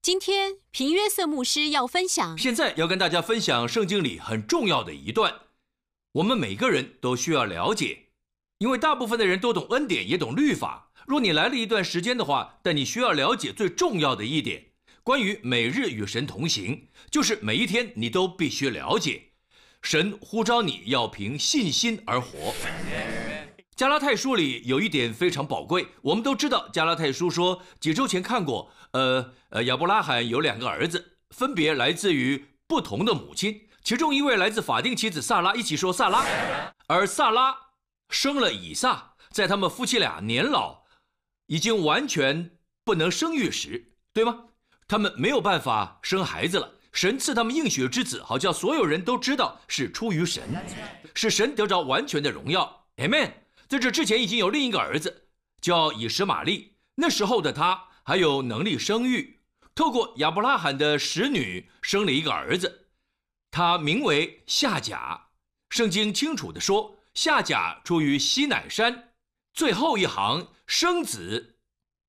今天平约瑟牧师要分享，现在要跟大家分享圣经里很重要的一段，我们每个人都需要了解，因为大部分的人都懂恩典，也懂律法。若你来了一段时间的话，但你需要了解最重要的一点，关于每日与神同行，就是每一天你都必须了解，神呼召你要凭信心而活。加拉太书里有一点非常宝贵，我们都知道，加拉太书说几周前看过，呃呃，亚伯拉罕有两个儿子，分别来自于不同的母亲，其中一位来自法定妻子萨拉，一起说萨拉，而萨拉生了以撒，在他们夫妻俩年老，已经完全不能生育时，对吗？他们没有办法生孩子了，神赐他们应许之子，好叫所有人都知道是出于神，是神得着完全的荣耀，Amen。在这之前，已经有另一个儿子，叫以实玛利。那时候的他还有能力生育，透过亚伯拉罕的使女生了一个儿子，他名为夏甲。圣经清楚地说，夏甲出于西乃山。最后一行生子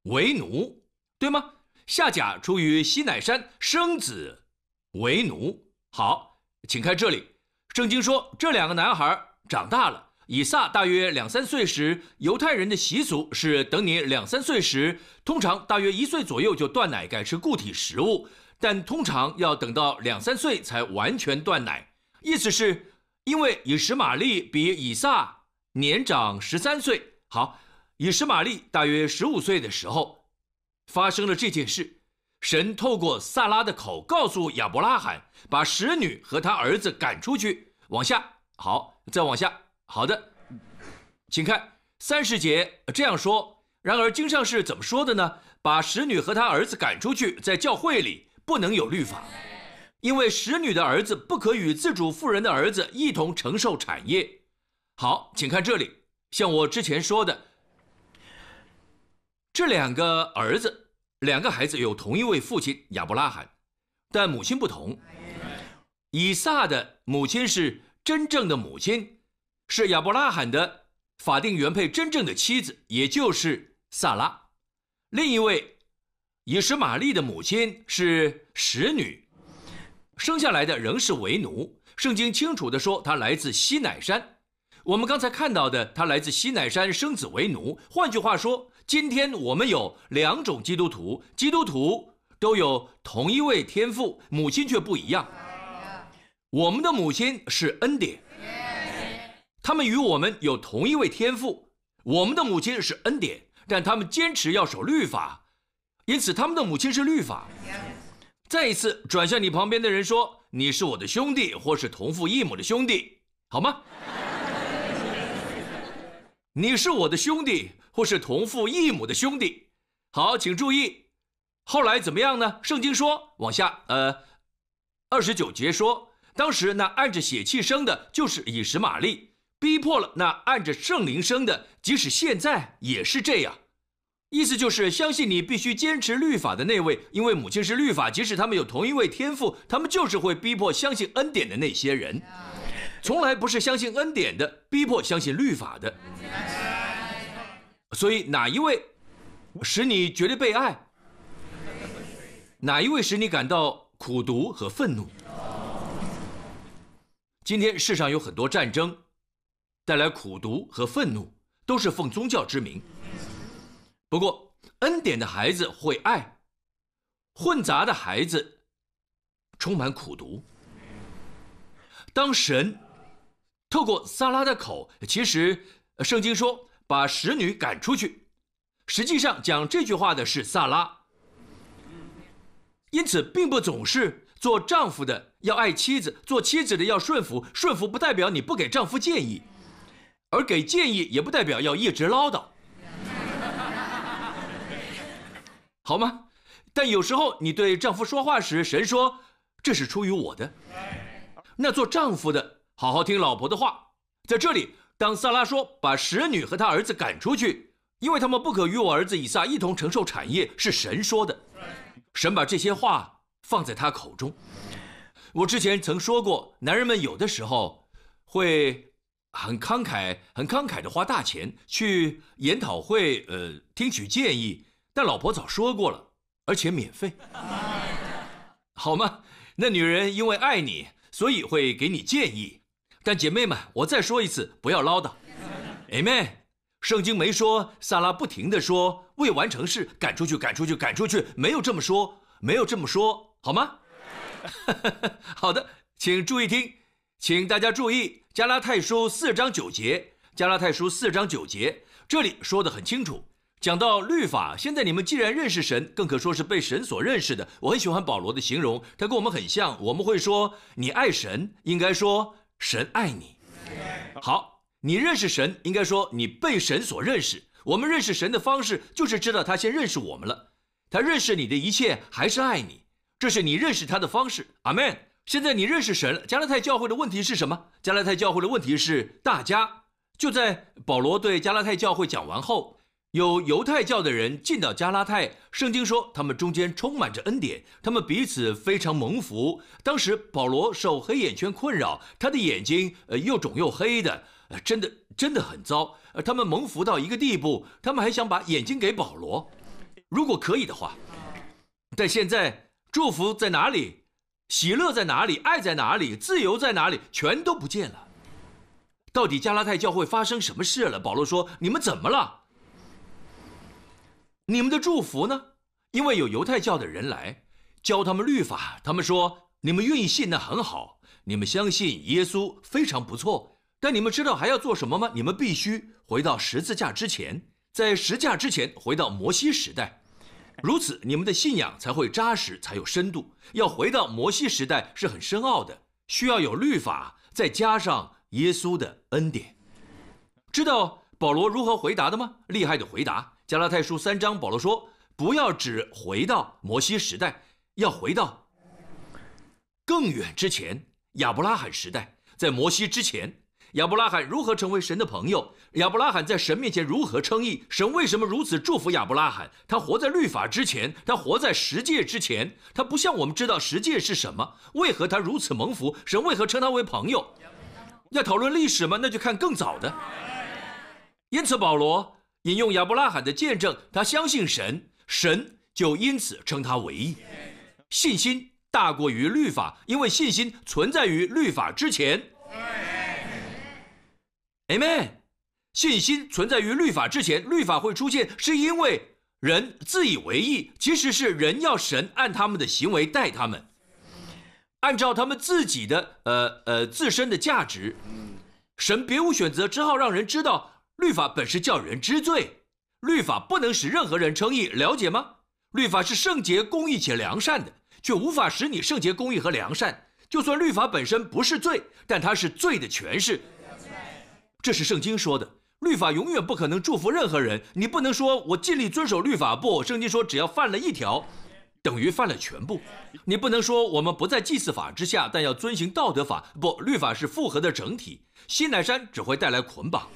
为奴，对吗？夏甲出于西乃山，生子为奴。好，请看这里，圣经说这两个男孩长大了。以撒大约两三岁时，犹太人的习俗是等你两三岁时，通常大约一岁左右就断奶，改吃固体食物。但通常要等到两三岁才完全断奶。意思是，因为以实玛利比以撒年长十三岁。好，以实玛利大约十五岁的时候，发生了这件事。神透过萨拉的口告诉亚伯拉罕，把使女和他儿子赶出去。往下，好，再往下。好的，请看三十节这样说。然而经上是怎么说的呢？把使女和她儿子赶出去，在教会里不能有律法，因为使女的儿子不可与自主妇人的儿子一同承受产业。好，请看这里，像我之前说的，这两个儿子，两个孩子有同一位父亲亚伯拉罕，但母亲不同。以撒的母亲是真正的母亲。是亚伯拉罕的法定原配真正的妻子，也就是萨拉。另一位以实玛利的母亲是使女，生下来的仍是为奴。圣经清楚地说，她来自西乃山。我们刚才看到的，她来自西乃山生子为奴。换句话说，今天我们有两种基督徒，基督徒都有同一位天赋，母亲却不一样。我们的母亲是恩典。他们与我们有同一位天父，我们的母亲是恩典，但他们坚持要守律法，因此他们的母亲是律法。再一次转向你旁边的人说：“你是我的兄弟，或是同父异母的兄弟，好吗？”你是我的兄弟，或是同父异母的兄弟。好，请注意，后来怎么样呢？圣经说，往下，呃，二十九节说，当时那按着血气生的，就是以实玛利。逼迫了那按着圣灵生的，即使现在也是这样。意思就是相信你必须坚持律法的那位，因为母亲是律法，即使他们有同一位天赋，他们就是会逼迫相信恩典的那些人，从来不是相信恩典的逼迫相信律法的。所以哪一位使你觉得被爱？哪一位使你感到苦读和愤怒？今天世上有很多战争。带来苦毒和愤怒，都是奉宗教之名。不过，恩典的孩子会爱，混杂的孩子充满苦毒。当神透过撒拉的口，其实圣经说把使女赶出去，实际上讲这句话的是撒拉。因此，并不总是做丈夫的要爱妻子，做妻子的要顺服。顺服不代表你不给丈夫建议。而给建议也不代表要一直唠叨，好吗？但有时候你对丈夫说话时，神说这是出于我的。那做丈夫的好好听老婆的话。在这里，当萨拉说把使女和她儿子赶出去，因为他们不可与我儿子以撒一同承受产业，是神说的。神把这些话放在他口中。我之前曾说过，男人们有的时候会。很慷慨，很慷慨的花大钱去研讨会，呃，听取建议。但老婆早说过了，而且免费。好吗？那女人因为爱你，所以会给你建议。但姐妹们，我再说一次，不要唠叨。Amen。圣经没说萨拉不停地说未完成事赶出去，赶出去，赶出去，没有这么说，没有这么说，好吗？好的，请注意听，请大家注意加拉太书四章九节，加拉太书四章九节，这里说的很清楚，讲到律法。现在你们既然认识神，更可说是被神所认识的。我很喜欢保罗的形容，他跟我们很像。我们会说你爱神，应该说神爱你。好，你认识神，应该说你被神所认识。我们认识神的方式，就是知道他先认识我们了，他认识你的一切，还是爱你。这是你认识他的方式，阿门。现在你认识神了。加拉太教会的问题是什么？加拉太教会的问题是，大家就在保罗对加拉太教会讲完后，有犹太教的人进到加拉太。圣经说他们中间充满着恩典，他们彼此非常蒙福。当时保罗受黑眼圈困扰，他的眼睛呃又肿又黑的，呃真的真的很糟。呃，他们蒙福到一个地步，他们还想把眼睛给保罗，如果可以的话。但现在。祝福在哪里？喜乐在哪里？爱在哪里？自由在哪里？全都不见了。到底加拉太教会发生什么事了？保罗说：“你们怎么了？你们的祝福呢？因为有犹太教的人来教他们律法，他们说你们愿意信那很好，你们相信耶稣非常不错。但你们知道还要做什么吗？你们必须回到十字架之前，在十字架之前回到摩西时代。”如此，你们的信仰才会扎实，才有深度。要回到摩西时代是很深奥的，需要有律法，再加上耶稣的恩典。知道保罗如何回答的吗？厉害的回答！加拉太书三章，保罗说：“不要只回到摩西时代，要回到更远之前，亚伯拉罕时代，在摩西之前。”亚伯拉罕如何成为神的朋友？亚伯拉罕在神面前如何称义？神为什么如此祝福亚伯拉罕？他活在律法之前，他活在十诫之前，他不像我们知道十诫是什么。为何他如此蒙福？神为何称他为朋友？要讨论历史吗？那就看更早的。因此，保罗引用亚伯拉罕的见证，他相信神，神就因此称他为义。信心大过于律法，因为信心存在于律法之前。Amen。信心存在于律法之前，律法会出现，是因为人自以为意，其实是人要神按他们的行为待他们，按照他们自己的呃呃自身的价值。神别无选择，只好让人知道，律法本是叫人知罪，律法不能使任何人称义，了解吗？律法是圣洁、公义且良善的，却无法使你圣洁、公义和良善。就算律法本身不是罪，但它是罪的诠释。这是圣经说的，律法永远不可能祝福任何人。你不能说我尽力遵守律法，不，圣经说只要犯了一条，等于犯了全部。你不能说我们不在祭祀法之下，但要遵行道德法，不，律法是复合的整体。西乃山只会带来捆绑，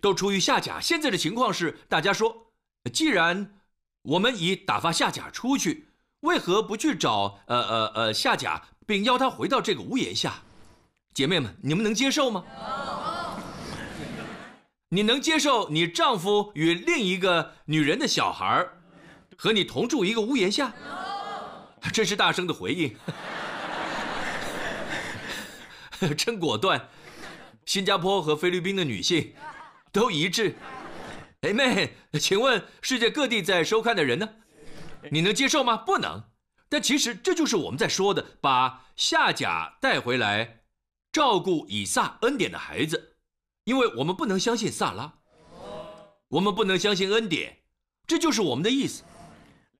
都出于下甲。现在的情况是，大家说，既然我们已打发下甲出去，为何不去找呃呃呃下甲，并邀他回到这个屋檐下？姐妹们，你们能接受吗？你能接受你丈夫与另一个女人的小孩和你同住一个屋檐下？真是大声的回应，真果断。新加坡和菲律宾的女性都一致。哎妹，请问世界各地在收看的人呢？你能接受吗？不能。但其实这就是我们在说的，把夏甲带回来，照顾以撒恩典的孩子。因为我们不能相信萨拉，我们不能相信恩典，这就是我们的意思。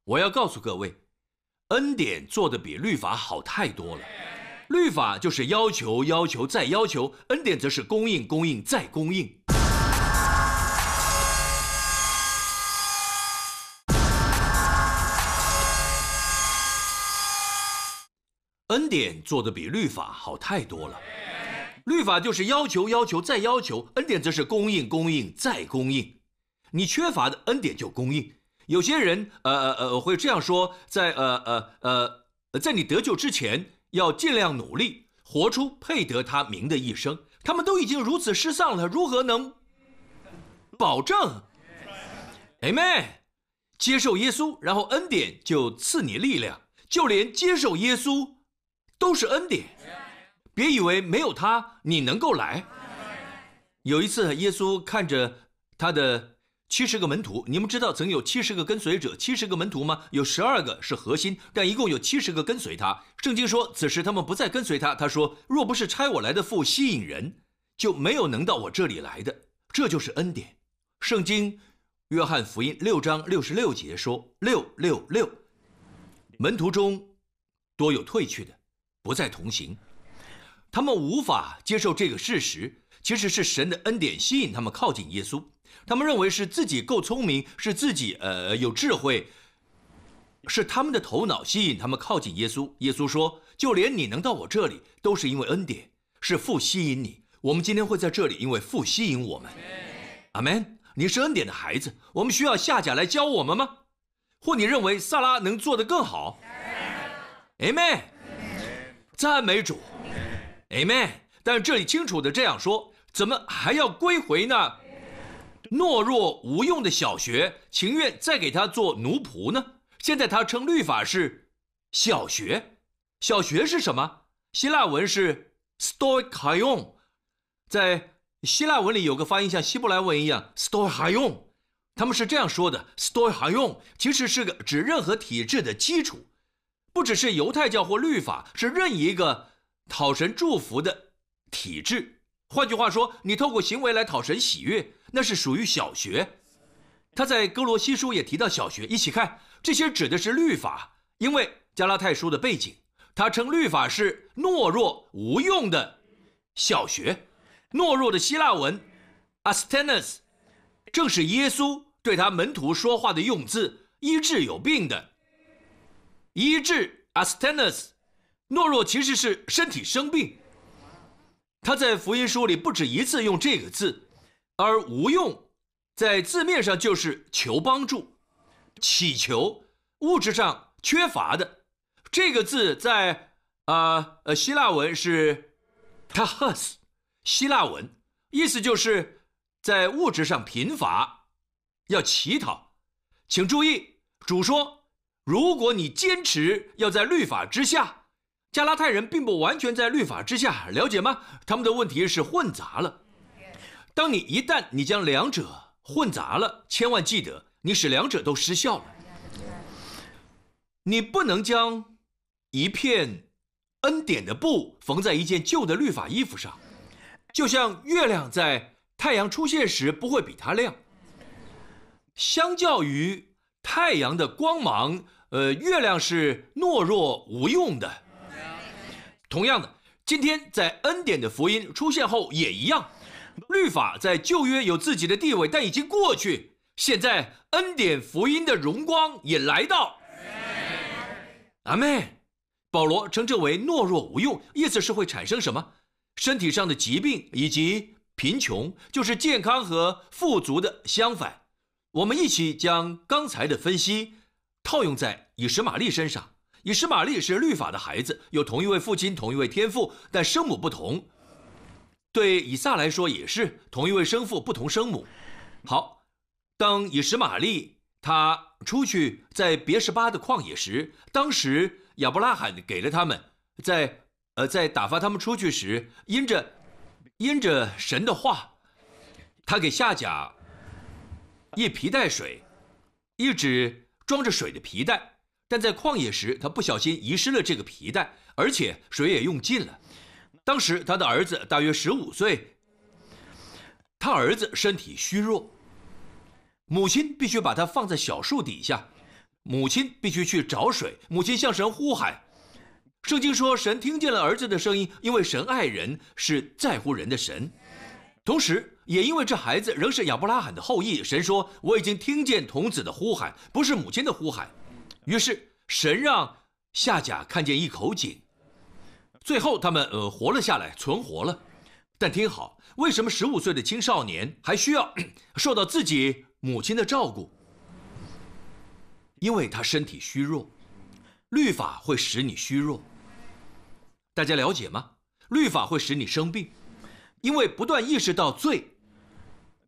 我要告诉各位，恩典做的比律法好太多了。律法就是要求、要求再要求，恩典则是供应、供应再供应。恩典做的比律法好太多了。律法就是要求，要求再要求；恩典则是供应，供应再供应。你缺乏的恩典就供应。有些人，呃呃呃，会这样说：在呃呃呃，在你得救之前，要尽量努力，活出配得他名的一生。他们都已经如此失丧了，如何能保证？Amen。接受耶稣，然后恩典就赐你力量。就连接受耶稣都是恩典。别以为没有他你能够来。有一次，耶稣看着他的七十个门徒，你们知道曾有七十个跟随者，七十个门徒吗？有十二个是核心，但一共有七十个跟随他。圣经说，此时他们不再跟随他。他说：“若不是差我来的父吸引人，就没有能到我这里来的。这就是恩典。”圣经约翰福音六章六十六节说：“六六六，门徒中多有退去的，不再同行。”他们无法接受这个事实，其实是神的恩典吸引他们靠近耶稣。他们认为是自己够聪明，是自己呃有智慧，是他们的头脑吸引他们靠近耶稣。耶稣说：“就连你能到我这里，都是因为恩典，是父吸引你。我们今天会在这里，因为父吸引我们。”阿门。你是恩典的孩子，我们需要夏甲来教我们吗？或你认为萨拉能做得更好？Amen。赞美主。Amen，但这里清楚的这样说，怎么还要归回呢？懦弱无用的小学，情愿再给他做奴仆呢？现在他称律法是小学，小学是什么？希腊文是 stoichaion，在希腊文里有个发音像希伯来文一样 stoichaion，他们是这样说的：stoichaion 其实是个指任何体制的基础，不只是犹太教或律法，是任一个。讨神祝福的体制，换句话说，你透过行为来讨神喜悦，那是属于小学。他在哥罗西书也提到小学，一起看，这些指的是律法，因为加拉太书的背景，他称律法是懦弱无用的小学。懦弱的希腊文 astenes，正是耶稣对他门徒说话的用字，医治有病的，医治 astenes。懦弱其实是身体生病。他在福音书里不止一次用这个字，而无用，在字面上就是求帮助、祈求、物质上缺乏的。这个字在啊呃希腊文是 tahas，希腊文意思就是在物质上贫乏，要乞讨。请注意，主说，如果你坚持要在律法之下。加拉太人并不完全在律法之下，了解吗？他们的问题是混杂了。当你一旦你将两者混杂了，千万记得，你使两者都失效了。你不能将一片恩典的布缝在一件旧的律法衣服上，就像月亮在太阳出现时不会比它亮。相较于太阳的光芒，呃，月亮是懦弱无用的。同样的，今天在恩典的福音出现后也一样，律法在旧约有自己的地位，但已经过去。现在恩典福音的荣光也来到。阿妹，保罗称这为懦弱无用，意思是会产生什么？身体上的疾病以及贫穷，就是健康和富足的相反。我们一起将刚才的分析套用在以实玛利身上。以实玛利是律法的孩子，有同一位父亲，同一位天父，但生母不同。对以撒来说也是同一位生父，不同生母。好，当以实玛利他出去在别十巴的旷野时，当时亚伯拉罕给了他们，在呃在打发他们出去时，因着因着神的话，他给夏甲一皮带水，一只装着水的皮带。但在旷野时，他不小心遗失了这个皮带，而且水也用尽了。当时他的儿子大约十五岁，他儿子身体虚弱，母亲必须把他放在小树底下，母亲必须去找水，母亲向神呼喊。圣经说，神听见了儿子的声音，因为神爱人，是在乎人的神。同时，也因为这孩子仍是亚伯拉罕的后裔，神说：“我已经听见童子的呼喊，不是母亲的呼喊。”于是神让夏甲看见一口井，最后他们呃活了下来，存活了。但听好，为什么十五岁的青少年还需要 受到自己母亲的照顾？因为他身体虚弱，律法会使你虚弱。大家了解吗？律法会使你生病，因为不断意识到罪，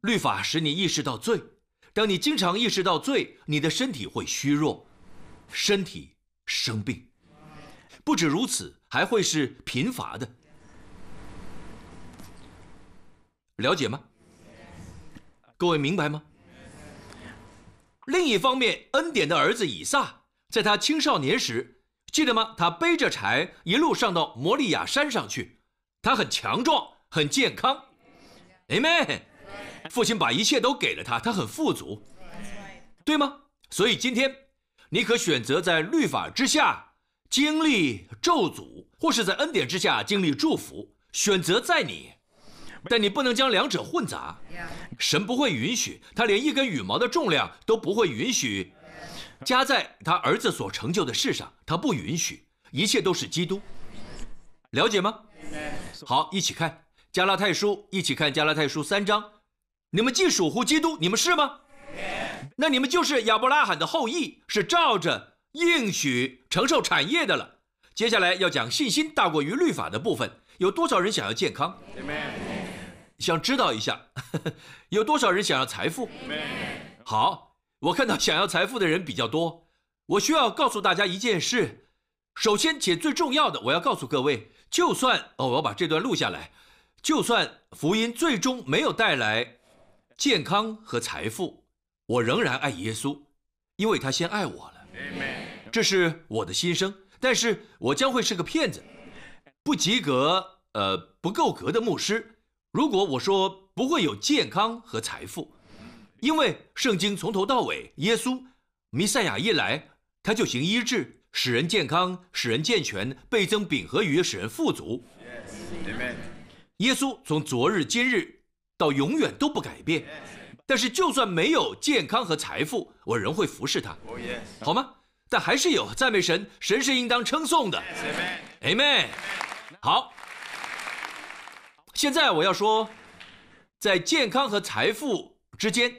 律法使你意识到罪。当你经常意识到罪，你的身体会虚弱。身体生病，不止如此，还会是贫乏的。了解吗？各位明白吗？另一方面，恩典的儿子以撒，在他青少年时，记得吗？他背着柴一路上到摩利亚山上去，他很强壮，很健康。Amen。父亲把一切都给了他，他很富足，对吗？所以今天，你可选择在律法之下经历咒诅，或是在恩典之下经历祝福，选择在你。但你不能将两者混杂，神不会允许，他连一根羽毛的重量都不会允许加在他儿子所成就的事上，他不允许，一切都是基督，了解吗？好，一起看加拉太书，一起看加拉太书三章，你们既属乎基督，你们是吗？那你们就是亚伯拉罕的后裔，是照着应许承受产业的了。接下来要讲信心大过于律法的部分，有多少人想要健康？想知道一下，有多少人想要财富？好，我看到想要财富的人比较多。我需要告诉大家一件事，首先且最重要的，我要告诉各位，就算哦，我要把这段录下来，就算福音最终没有带来健康和财富，我仍然爱耶稣，因为他先爱我了。这是我的心声。但是我将会是个骗子，不及格，呃，不够格的牧师。如果我说不会有健康和财富，因为圣经从头到尾，耶稣弥赛亚一来，他就行医治，使人健康，使人健全，倍增饼和鱼，使人富足。耶稣从昨日今日到永远都不改变。但是就算没有健康和财富，我仍会服侍他，好吗？但还是有赞美神，神是应当称颂的。Amen。好。现在我要说，在健康和财富之间，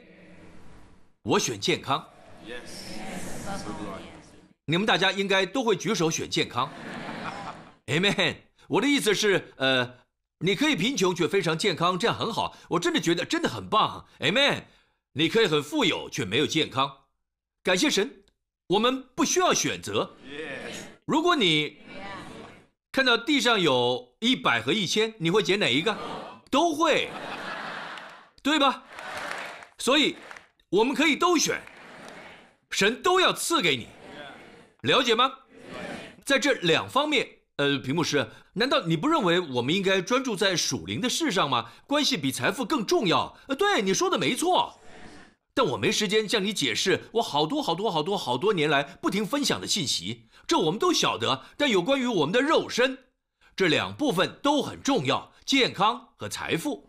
我选健康。你们大家应该都会举手选健康。Amen。我的意思是，呃，你可以贫穷却非常健康，这样很好。我真的觉得真的很棒。Amen。你可以很富有却没有健康，感谢神，我们不需要选择。如果你。看到地上有一百和一千，你会捡哪一个？都会，对吧？所以，我们可以都选，神都要赐给你，了解吗？在这两方面，呃，屏幕师，难道你不认为我们应该专注在属灵的事上吗？关系比财富更重要。呃，对，你说的没错。但我没时间向你解释我好多好多好多好多年来不停分享的信息，这我们都晓得。但有关于我们的肉身，这两部分都很重要，健康和财富。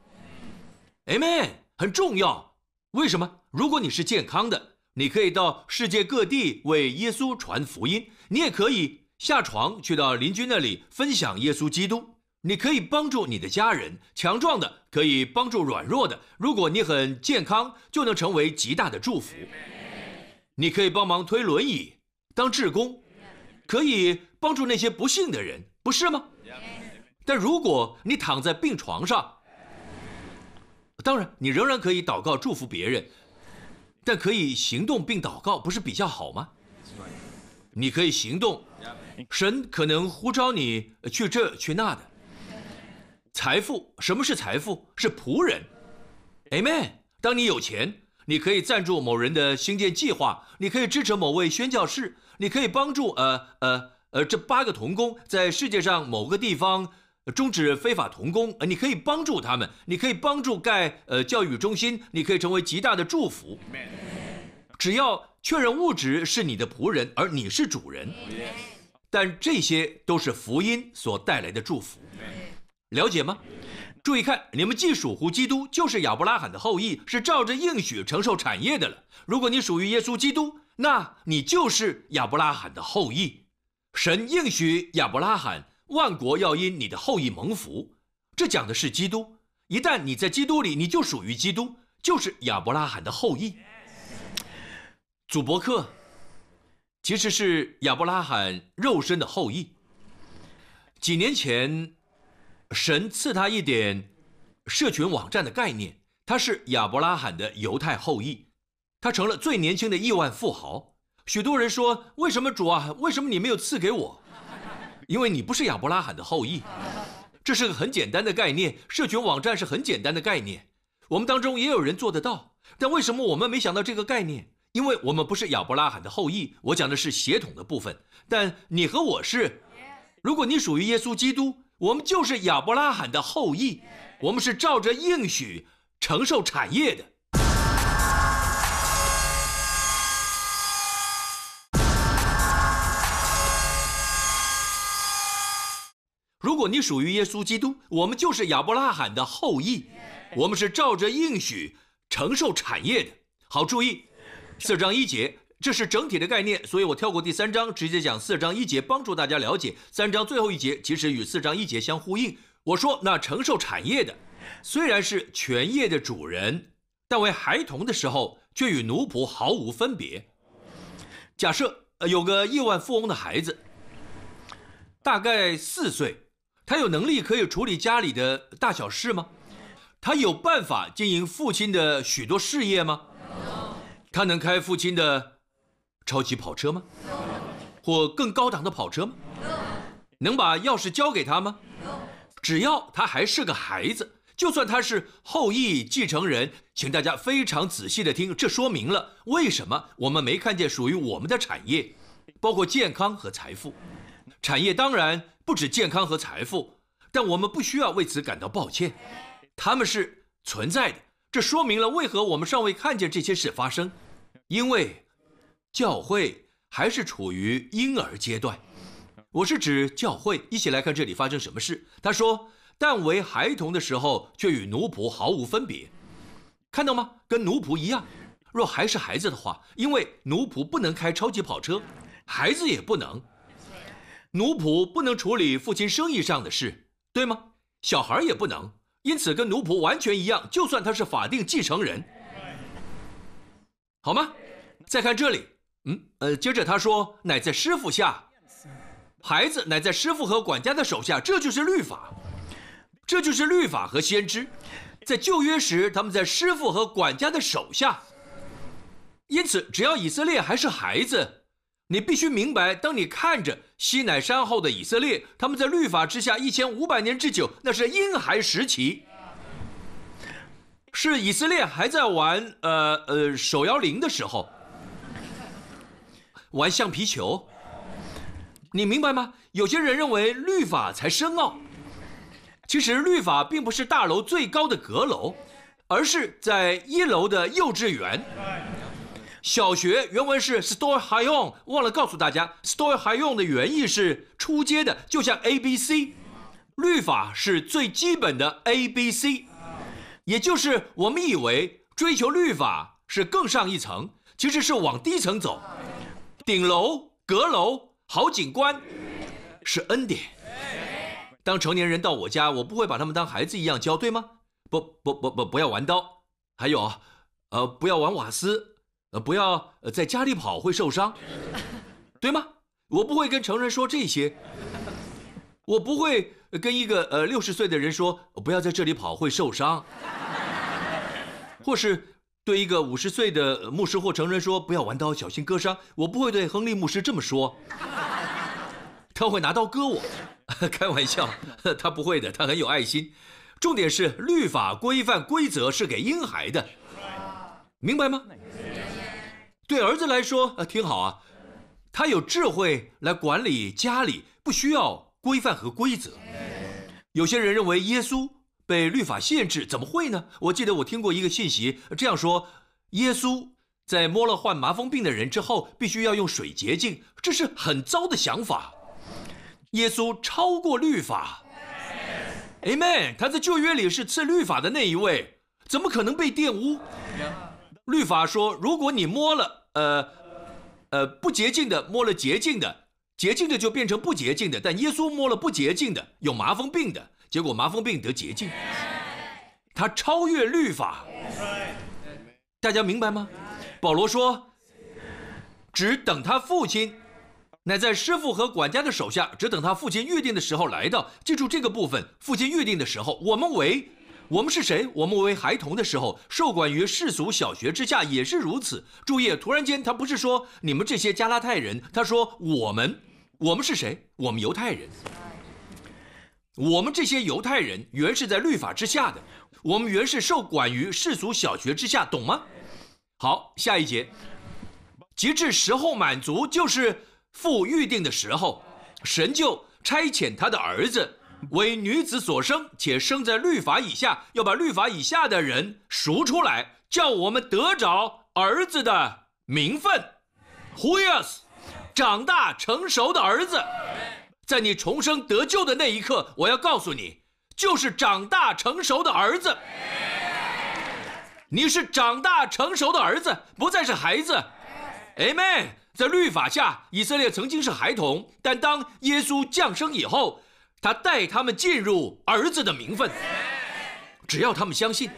Amen，很重要。为什么？如果你是健康的，你可以到世界各地为耶稣传福音，你也可以下床去到邻居那里分享耶稣基督。你可以帮助你的家人，强壮的可以帮助软弱的。如果你很健康，就能成为极大的祝福。你可以帮忙推轮椅，当志工，可以帮助那些不幸的人，不是吗？但如果你躺在病床上，当然你仍然可以祷告祝福别人，但可以行动并祷告，不是比较好吗？你可以行动，神可能呼召你去这去那的。财富，什么是财富？是仆人，Amen。当你有钱，你可以赞助某人的兴建计划，你可以支持某位宣教士，你可以帮助呃呃呃这八个童工在世界上某个地方终止非法童工，呃，你可以帮助他们，你可以帮助盖呃教育中心，你可以成为极大的祝福。只要确认物质是你的仆人，而你是主人，但这些都是福音所带来的祝福。了解吗？注意看，你们既属乎基督，就是亚伯拉罕的后裔，是照着应许承受产业的了。如果你属于耶稣基督，那你就是亚伯拉罕的后裔。神应许亚伯拉罕，万国要因你的后裔蒙福。这讲的是基督。一旦你在基督里，你就属于基督，就是亚伯拉罕的后裔。祖伯克其实是亚伯拉罕肉身的后裔。几年前。神赐他一点社群网站的概念，他是亚伯拉罕的犹太后裔，他成了最年轻的亿万富豪。许多人说：“为什么主啊？为什么你没有赐给我？”因为你不是亚伯拉罕的后裔。这是个很简单的概念，社群网站是很简单的概念，我们当中也有人做得到。但为什么我们没想到这个概念？因为我们不是亚伯拉罕的后裔。我讲的是血统的部分，但你和我是。如果你属于耶稣基督，我们就是亚伯拉罕的后裔，我们是照着应许承受产业的。如果你属于耶稣基督，我们就是亚伯拉罕的后裔，我们是照着应许承受产业的。好，注意四章一节，这是整体的概念，所以我跳过第三章，直接讲四章一节，帮助大家了解三章最后一节其实与四章一节相呼应。我说，那承受产业的，虽然是全业的主人，但为孩童的时候却与奴仆毫无分别。假设呃有个亿万富翁的孩子，大概四岁。他有能力可以处理家里的大小事吗？他有办法经营父亲的许多事业吗？他能开父亲的超级跑车吗？或更高档的跑车吗？能把钥匙交给他吗？只要他还是个孩子，就算他是后裔继承人，请大家非常仔细的听，这说明了为什么我们没看见属于我们的产业，包括健康和财富。产业当然。不止健康和财富，但我们不需要为此感到抱歉，他们是存在的。这说明了为何我们尚未看见这些事发生，因为教会还是处于婴儿阶段。我是指教会。一起来看这里发生什么事。他说：“但为孩童的时候，却与奴仆毫无分别。看到吗？跟奴仆一样。若还是孩子的话，因为奴仆不能开超级跑车，孩子也不能。”奴仆不能处理父亲生意上的事，对吗？小孩也不能，因此跟奴仆完全一样。就算他是法定继承人，好吗？再看这里，嗯，呃，接着他说：“乃在师傅下，孩子乃在师傅和管家的手下。”这就是律法，这就是律法和先知。在旧约时，他们在师傅和管家的手下，因此，只要以色列还是孩子。你必须明白，当你看着西乃山后的以色列，他们在律法之下一千五百年之久，那是婴孩时期，是以色列还在玩呃呃手摇铃的时候，玩橡皮球。你明白吗？有些人认为律法才深奥，其实律法并不是大楼最高的阁楼，而是在一楼的幼稚园。小学原文是 store high on，忘了告诉大家，store high on 的原意是出街的，就像 A B C，律法是最基本的 A B C，也就是我们以为追求律法是更上一层，其实是往低层走，顶楼、阁楼、好景观是恩典。当成年人到我家，我不会把他们当孩子一样教，对吗？不不不不，不要玩刀，还有，呃，不要玩瓦斯。呃，不要在家里跑会受伤，对吗？我不会跟成人说这些，我不会跟一个呃六十岁的人说不要在这里跑会受伤，或是对一个五十岁的牧师或成人说不要玩刀小心割伤。我不会对亨利牧师这么说，他会拿刀割我。开玩笑，他不会的，他很有爱心。重点是律法规范规则是给婴孩的，明白吗？对儿子来说，呃，挺好啊，他有智慧来管理家里，不需要规范和规则。有些人认为耶稣被律法限制，怎么会呢？我记得我听过一个信息，这样说：耶稣在摸了患麻风病的人之后，必须要用水洁净，这是很糟的想法。耶稣超过律法，Amen。他在旧约里是赐律法的那一位，怎么可能被玷污？律法说，如果你摸了。呃，呃，不洁净的摸了洁净的，洁净的就变成不洁净的。但耶稣摸了不洁净的，有麻风病的，结果麻风病得洁净，他超越律法。大家明白吗？保罗说，只等他父亲，乃在师傅和管家的手下，只等他父亲预定的时候来到。记住这个部分，父亲预定的时候，我们为。我们是谁？我们为孩童的时候，受管于世俗小学之下，也是如此。注意，突然间他不是说你们这些加拉太人，他说我们我们是谁？我们犹太人。我们这些犹太人原是在律法之下的，我们原是受管于世俗小学之下，懂吗？好，下一节，及至时候满足，就是父预定的时候，神就差遣他的儿子为女子所生，且生在律法以下，要把律法以下的人赎出来，叫我们得着儿子的名分。Who is 长大成熟的儿子？在你重生得救的那一刻，我要告诉你，就是长大成熟的儿子。你是长大成熟的儿子，不再是孩子。Amen。在律法下，以色列曾经是孩童，但当耶稣降生以后，他带他们进入儿子的名分。只要他们相信，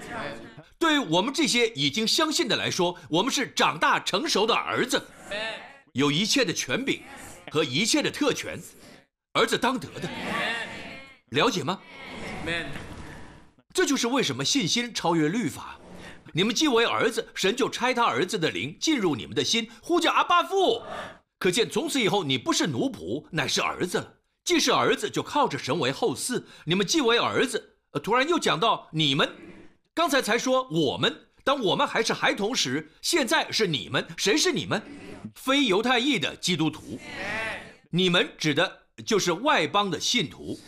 对我们这些已经相信的来说，我们是长大成熟的儿子，有一切的权柄和一切的特权。儿子当得的，了解吗？这就是为什么信心超越律法。你们既为儿子，神就差他儿子的灵进入你们的心，呼叫阿巴父。可见从此以后，你不是奴仆，乃是儿子了。既是儿子，就靠着神为后嗣。你们既为儿子，突然又讲到你们，刚才才说我们，当我们还是孩童时，现在是你们。谁是你们？非犹太裔的基督徒。你们指的。就是外邦的信徒。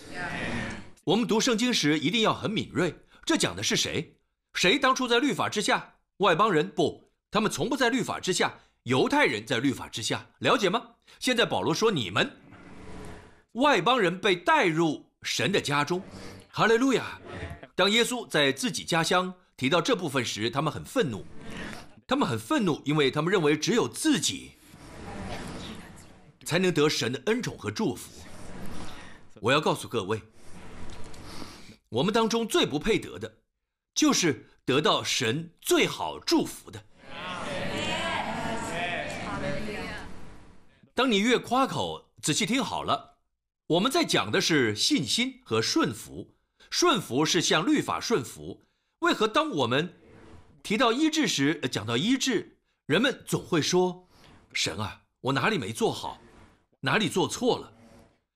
我们读圣经时一定要很敏锐。这讲的是谁？谁当初在律法之下？外邦人不，他们从不在律法之下。犹太人在律法之下，了解吗？现在保罗说你们外邦人被带入神的家中。哈利路亚！当耶稣在自己家乡提到这部分时，他们很愤怒。他们很愤怒，因为他们认为只有自己。才能得神的恩宠和祝福。我要告诉各位，我们当中最不配得的，就是得到神最好祝福的。当你越夸口，仔细听好了，我们在讲的是信心和顺服。顺服是向律法顺服。为何当我们提到医治时，讲到医治，人们总会说：“神啊，我哪里没做好？”哪里做错了，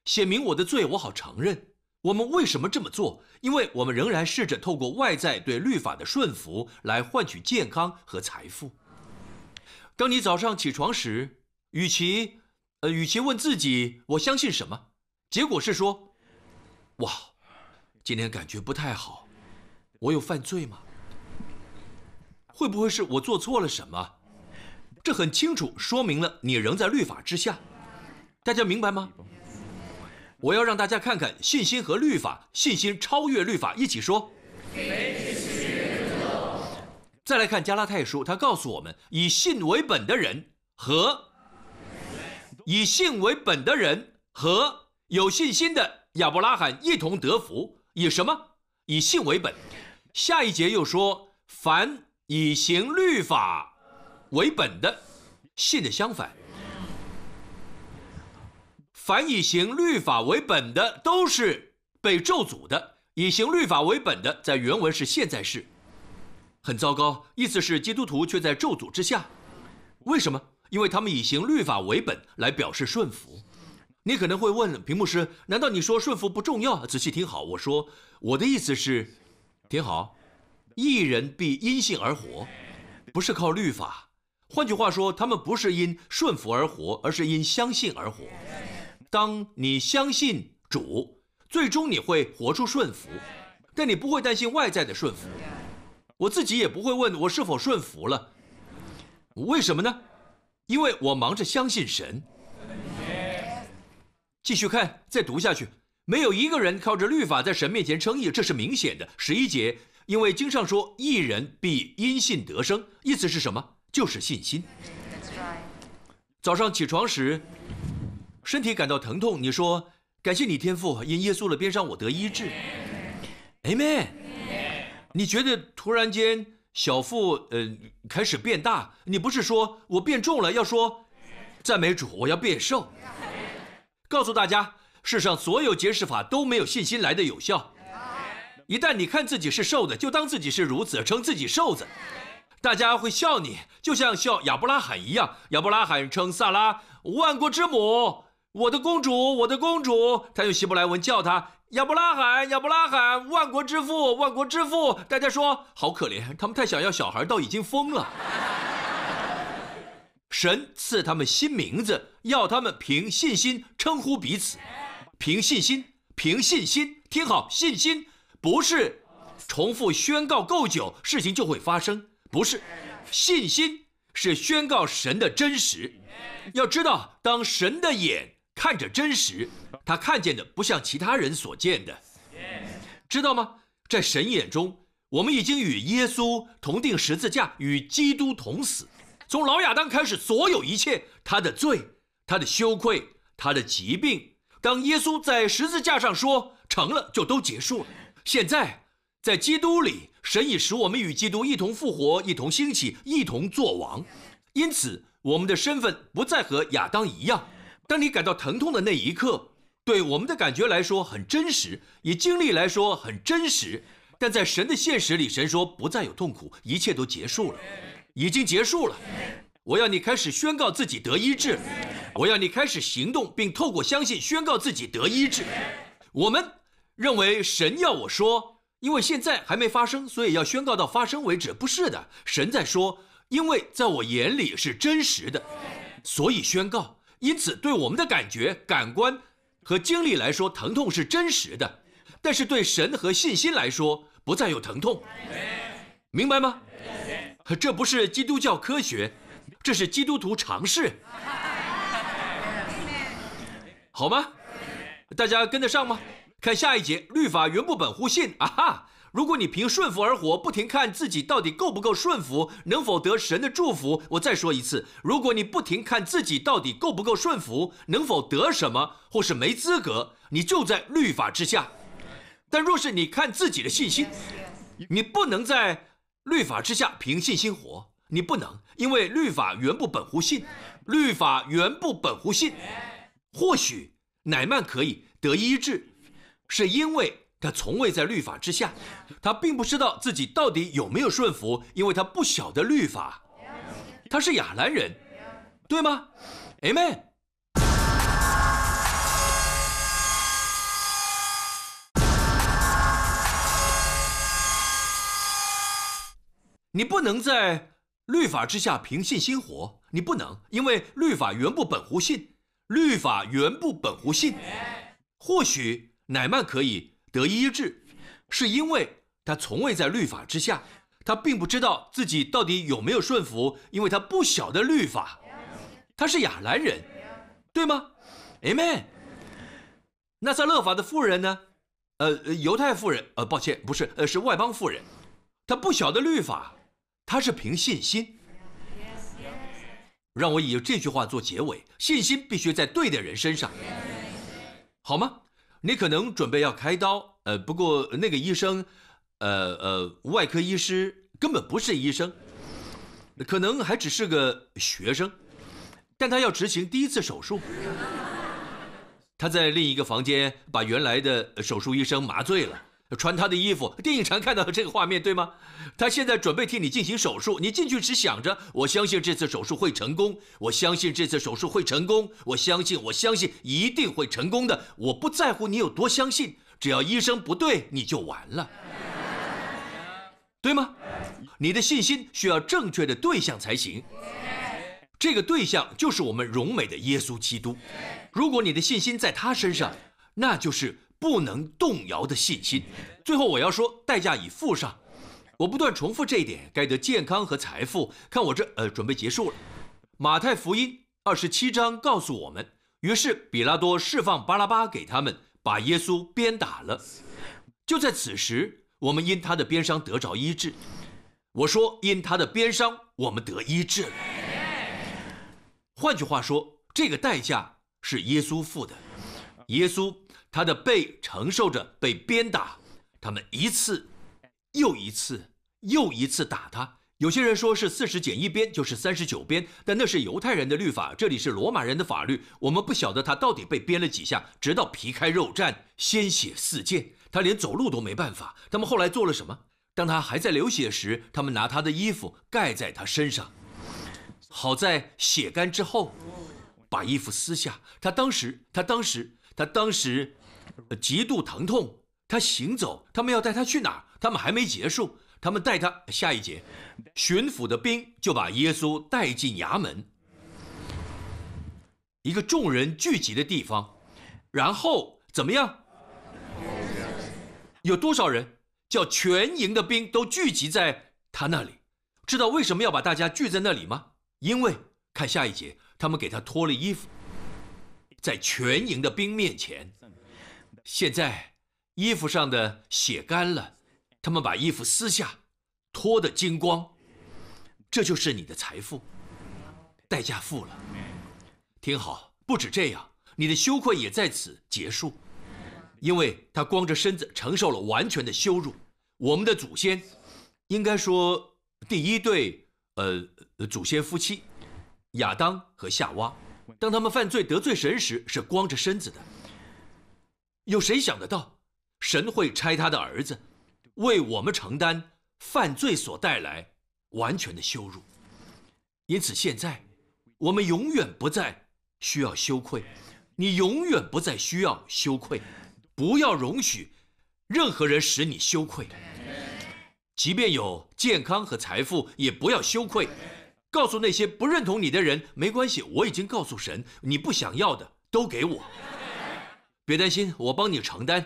写明我的罪，我好承认。我们为什么这么做？因为我们仍然试着透过外在对律法的顺服来换取健康和财富。当你早上起床时，与其，呃，与其问自己我相信什么，结果是说，哇，今天感觉不太好，我有犯罪吗？会不会是我做错了什么？这很清楚说明了你仍在律法之下。大家明白吗？我要让大家看看信心和律法，信心超越律法。一起说。再来看加拉太书，他告诉我们，以信为本的人和以信为本的人和有信心的亚伯拉罕一同得福。以什么？以信为本。下一节又说，凡以行律法为本的，信的相反。凡以行律法为本的，都是被咒诅的。以行律法为本的，在原文是现在式，很糟糕。意思是基督徒却在咒诅之下。为什么？因为他们以行律法为本来表示顺服。你可能会问，屏幕师，难道你说顺服不重要？仔细听好，我说我的意思是，听好，一人必因信而活，不是靠律法。换句话说，他们不是因顺服而活，而是因相信而活。当你相信主，最终你会活出顺服，但你不会担心外在的顺服。我自己也不会问我是否顺服了，为什么呢？因为我忙着相信神。继续看，再读下去，没有一个人靠着律法在神面前称义，这是明显的。十一节，因为经上说，一人必因信得生，意思是什么？就是信心。早上起床时。身体感到疼痛，你说感谢你天父，因耶稣的边上我得医治，Amen。你觉得突然间小腹呃开始变大，你不是说我变重了，要说赞美主，我要变瘦。告诉大家，世上所有节食法都没有信心来的有效。一旦你看自己是瘦的，就当自己是如此，称自己瘦子，大家会笑你，就像笑亚伯拉罕一样。亚伯拉罕称萨拉万国之母。我的公主，我的公主。”他用希伯来文叫他亚伯拉罕，亚伯拉罕，万国之父，万国之父。大家说好可怜，他们太想要小孩，到已经疯了。神赐他们新名字，要他们凭信心称呼彼此，凭信心，凭信心。听好，信心不是重复宣告够久，事情就会发生，不是，信心是宣告神的真实。要知道，当神的眼看着真实，他看见的不像其他人所见的，知道吗？在神眼中，我们已经与耶稣同定十字架，与基督同死。从老亚当开始，所有一切，他的罪，他的羞愧，他的疾病，当耶稣在十字架上说成了，就都结束了。现在，在基督里，神已使我们与基督一同复活，一同兴起，一同作王。因此，我们的身份不再和亚当一样。当你感到疼痛的那一刻，对我们的感觉来说很真实，以经历来说很真实。但在神的现实里，神说不再有痛苦，一切都结束了。已经结束了，我要你开始宣告自己得医治，我要你开始行动，并透过相信宣告自己得医治。我们认为神要我说，因为现在还没发生，所以要宣告到发生为止。不是的，神在说，因为在我眼里是真实的，所以宣告。因此，对我们的感觉、感官和经历来说，疼痛是真实的；但是对神和信心来说，不再有疼痛。明白吗？这不是基督教科学，这是基督徒常识，好吗？大家跟得上吗？看下一节，律法原不本乎信啊哈！如果你凭顺服而活，不停看自己到底够不够顺服，能否得神的祝福？我再说一次，如果你不停看自己到底够不够顺服，能否得什么，或是没资格，你就在律法之下。但若是你看自己的信心，你不能在。律法之下凭信心活，你不能，因为律法原不本乎信，律法原不本乎信。或许乃曼可以得医治，是因为他从未在律法之下，他并不知道自己到底有没有顺服，因为他不晓得律法。他是亚兰人，对吗？Amen。你不能在律法之下凭信心活，你不能，因为律法原不本乎信，律法原不本乎信。或许乃曼可以得医治，是因为他从未在律法之下，他并不知道自己到底有没有顺服，因为他不晓得律法。他是亚兰人，对吗？Amen。那撒勒法的妇人呢？呃，犹太妇人，呃，抱歉，不是，呃，是外邦妇人，他不晓得律法。他是凭信心，让我以这句话做结尾：信心必须在对的人身上，好吗？你可能准备要开刀，呃，不过那个医生，呃呃，外科医师根本不是医生，可能还只是个学生，但他要执行第一次手术。他在另一个房间把原来的手术医生麻醉了。穿他的衣服，电影常看到这个画面，对吗？他现在准备替你进行手术，你进去只想着，我相信这次手术会成功，我相信这次手术会成功，我相信，我相信一定会成功的。我不在乎你有多相信，只要医生不对，你就完了，对吗？你的信心需要正确的对象才行，这个对象就是我们荣美的耶稣基督。如果你的信心在他身上，那就是。不能动摇的信心。最后我要说，代价已付上。我不断重复这一点，该得健康和财富。看我这，呃，准备结束了。马太福音二十七章告诉我们，于是比拉多释放巴拉巴给他们，把耶稣鞭打了。就在此时，我们因他的鞭伤得着医治。我说，因他的鞭伤，我们得医治了。换句话说，这个代价是耶稣付的。耶稣。他的背承受着被鞭打，他们一次又一次又一次打他。有些人说是四十减一鞭就是三十九鞭，但那是犹太人的律法，这里是罗马人的法律。我们不晓得他到底被鞭了几下，直到皮开肉绽、鲜血四溅，他连走路都没办法。他们后来做了什么？当他还在流血时，他们拿他的衣服盖在他身上。好在血干之后，把衣服撕下。他当时，他当时，他当时，极度疼痛。他行走，他们要带他去哪？他们还没结束。他们带他下一节，巡抚的兵就把耶稣带进衙门，一个众人聚集的地方。然后怎么样？有多少人？叫全营的兵都聚集在他那里。知道为什么要把大家聚在那里吗？因为看下一节，他们给他脱了衣服，在全营的兵面前。现在衣服上的血干了，他们把衣服撕下，脱得精光。这就是你的财富，代价付了。听好，不止这样，你的羞愧也在此结束，因为他光着身子承受了完全的羞辱。我们的祖先，应该说。第一对，呃，祖先夫妻，亚当和夏娃，当他们犯罪得罪神时，是光着身子的。有谁想得到，神会差他的儿子，为我们承担犯罪所带来完全的羞辱？因此，现在我们永远不再需要羞愧，你永远不再需要羞愧，不要容许任何人使你羞愧。即便有健康和财富，也不要羞愧。告诉那些不认同你的人，没关系，我已经告诉神，你不想要的都给我。别担心，我帮你承担，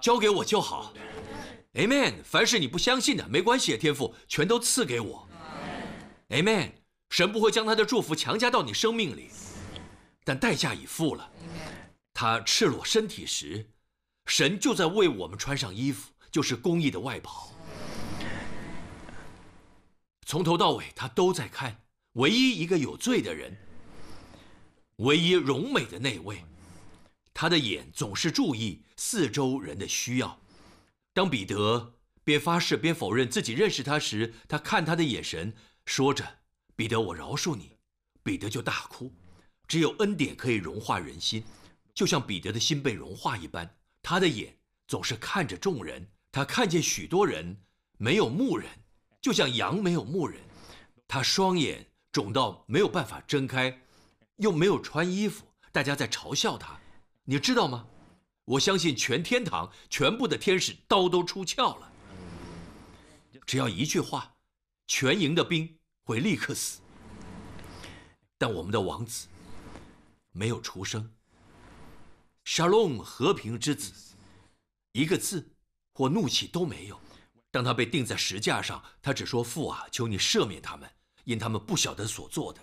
交给我就好。Amen。凡是你不相信的，没关系，天父全都赐给我。Amen。神不会将他的祝福强加到你生命里，但代价已付了。他赤裸身体时，神就在为我们穿上衣服。就是公益的外袍，从头到尾他都在看，唯一一个有罪的人，唯一荣美的那位，他的眼总是注意四周人的需要。当彼得边发誓边否认自己认识他时，他看他的眼神，说着：“彼得，我饶恕你。”彼得就大哭。只有恩典可以融化人心，就像彼得的心被融化一般。他的眼总是看着众人。他看见许多人没有牧人，就像羊没有牧人。他双眼肿到没有办法睁开，又没有穿衣服，大家在嘲笑他。你知道吗？我相信全天堂全部的天使刀都出鞘了。只要一句话，全营的兵会立刻死。但我们的王子没有出声。沙龙和平之子，一个字。或怒气都没有。当他被钉在石架上，他只说：“父啊，求你赦免他们，因他们不晓得所做的。”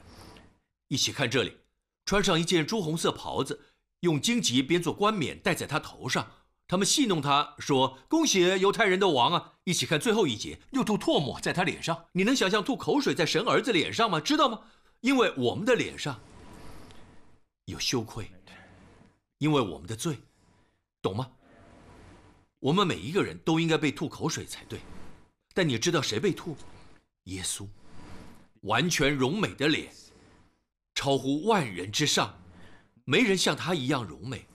一起看这里，穿上一件朱红色袍子，用荆棘编做冠冕戴在他头上。他们戏弄他说：“恭喜犹太人的王啊！”一起看最后一节，又吐唾沫在他脸上。你能想象吐口水在神儿子脸上吗？知道吗？因为我们的脸上有羞愧，因为我们的罪，懂吗？我们每一个人都应该被吐口水才对，但你知道谁被吐？耶稣，完全荣美的脸，超乎万人之上，没人像他一样荣美，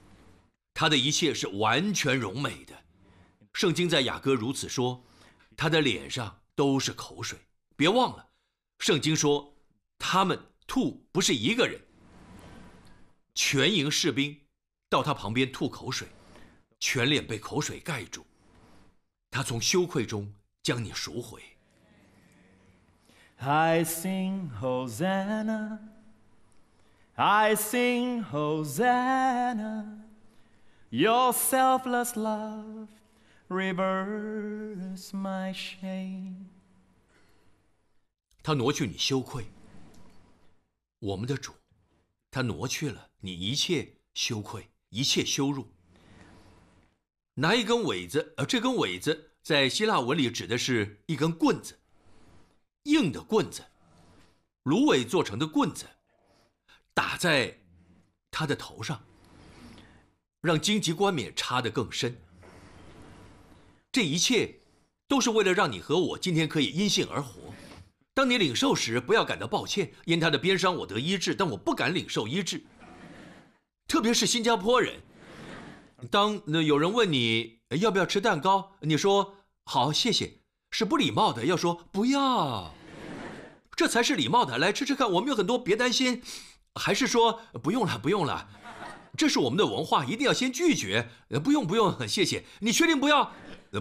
他的一切是完全荣美的。圣经在雅歌如此说，他的脸上都是口水。别忘了，圣经说他们吐不是一个人，全营士兵到他旁边吐口水。全脸被口水盖住，他从羞愧中将你赎回。I sing Hosanna, I sing Hosanna, Your selfless love reverse my shame。他挪去你羞愧，我们的主，他挪去了你一切羞愧，一切羞辱。拿一根苇子，呃，这根苇子在希腊文里指的是一根棍子，硬的棍子，芦苇做成的棍子，打在他的头上，让荆棘冠冕插得更深。这一切都是为了让你和我今天可以因信而活。当你领受时，不要感到抱歉，因他的鞭伤我得医治，但我不敢领受医治，特别是新加坡人。当那有人问你要不要吃蛋糕，你说好谢谢，是不礼貌的。要说不要，这才是礼貌的。来吃吃看，我们有很多，别担心。还是说不用了，不用了？这是我们的文化，一定要先拒绝。不用不用，谢谢。你确定不要？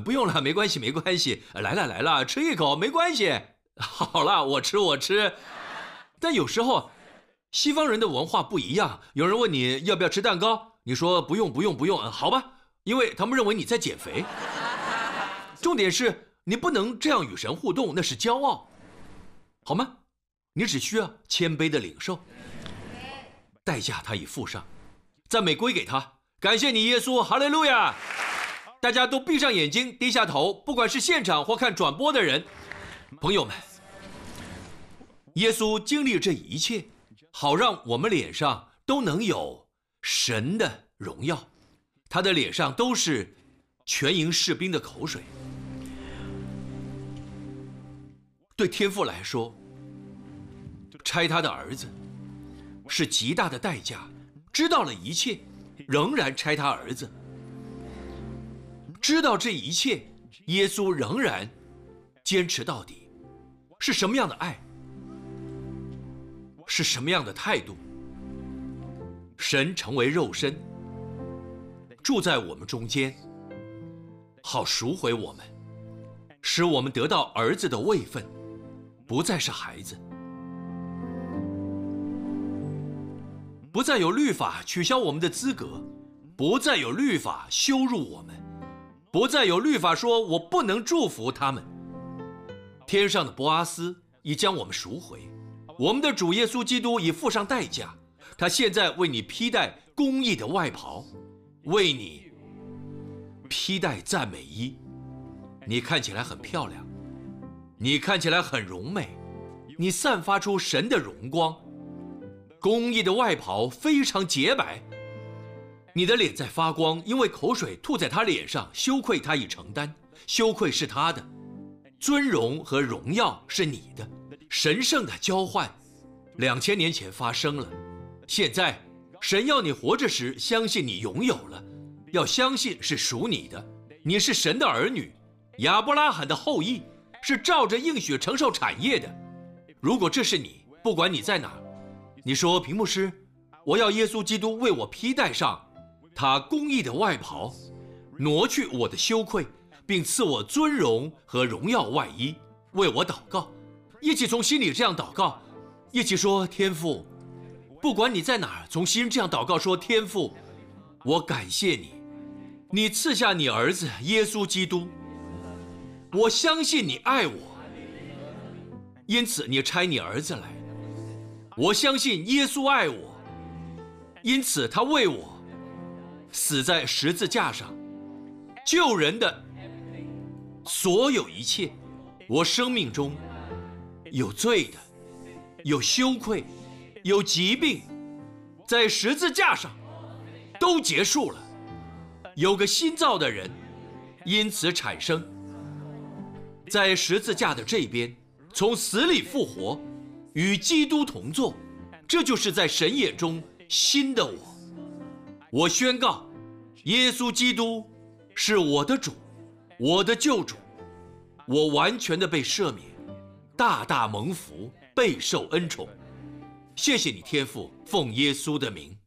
不用了，没关系没关系。来了来了，吃一口没关系。好了，我吃我吃。但有时候，西方人的文化不一样。有人问你要不要吃蛋糕，你说不用不用不用，好吧？因为他们认为你在减肥。重点是你不能这样与神互动，那是骄傲，好吗？你只需要谦卑的领受，代价他已付上。赞美归给他，感谢你耶稣，哈利路亚！大家都闭上眼睛，低下头，不管是现场或看转播的人，朋友们，耶稣经历这一切，好让我们脸上都能有神的荣耀，他的脸上都是全营士兵的口水。对天父来说，拆他的儿子是极大的代价。知道了一切，仍然拆他儿子。知道这一切，耶稣仍然坚持到底，是什么样的爱？是什么样的态度？神成为肉身，住在我们中间，好赎回我们，使我们得到儿子的位分，不再是孩子。不再有律法取消我们的资格，不再有律法羞辱我们，不再有律法说我不能祝福他们。天上的博阿斯已将我们赎回，我们的主耶稣基督已付上代价，他现在为你披戴公义的外袍，为你披戴赞美衣，你看起来很漂亮，你看起来很荣美，你散发出神的荣光。公益的外袍非常洁白，你的脸在发光，因为口水吐在他脸上，羞愧他已承担，羞愧是他的，尊荣和荣耀是你的，神圣的交换，两千年前发生了，现在神要你活着时相信你拥有了，要相信是属你的，你是神的儿女，亚伯拉罕的后裔，是照着应许承受产业的，如果这是你，不管你在哪。你说，屏幕师，我要耶稣基督为我披戴上他公义的外袍，挪去我的羞愧，并赐我尊荣和荣耀外衣，为我祷告，一起从心里这样祷告，一起说天父，不管你在哪儿，从心这样祷告说天父，我感谢你，你赐下你儿子耶稣基督，我相信你爱我，因此你差你儿子来。我相信耶稣爱我，因此他为我死在十字架上，救人的所有一切。我生命中有罪的，有羞愧，有疾病，在十字架上都结束了。有个新造的人因此产生，在十字架的这边，从死里复活。与基督同坐，这就是在神眼中新的我。我宣告，耶稣基督是我的主，我的救主。我完全的被赦免，大大蒙福，备受恩宠。谢谢你，天父，奉耶稣的名。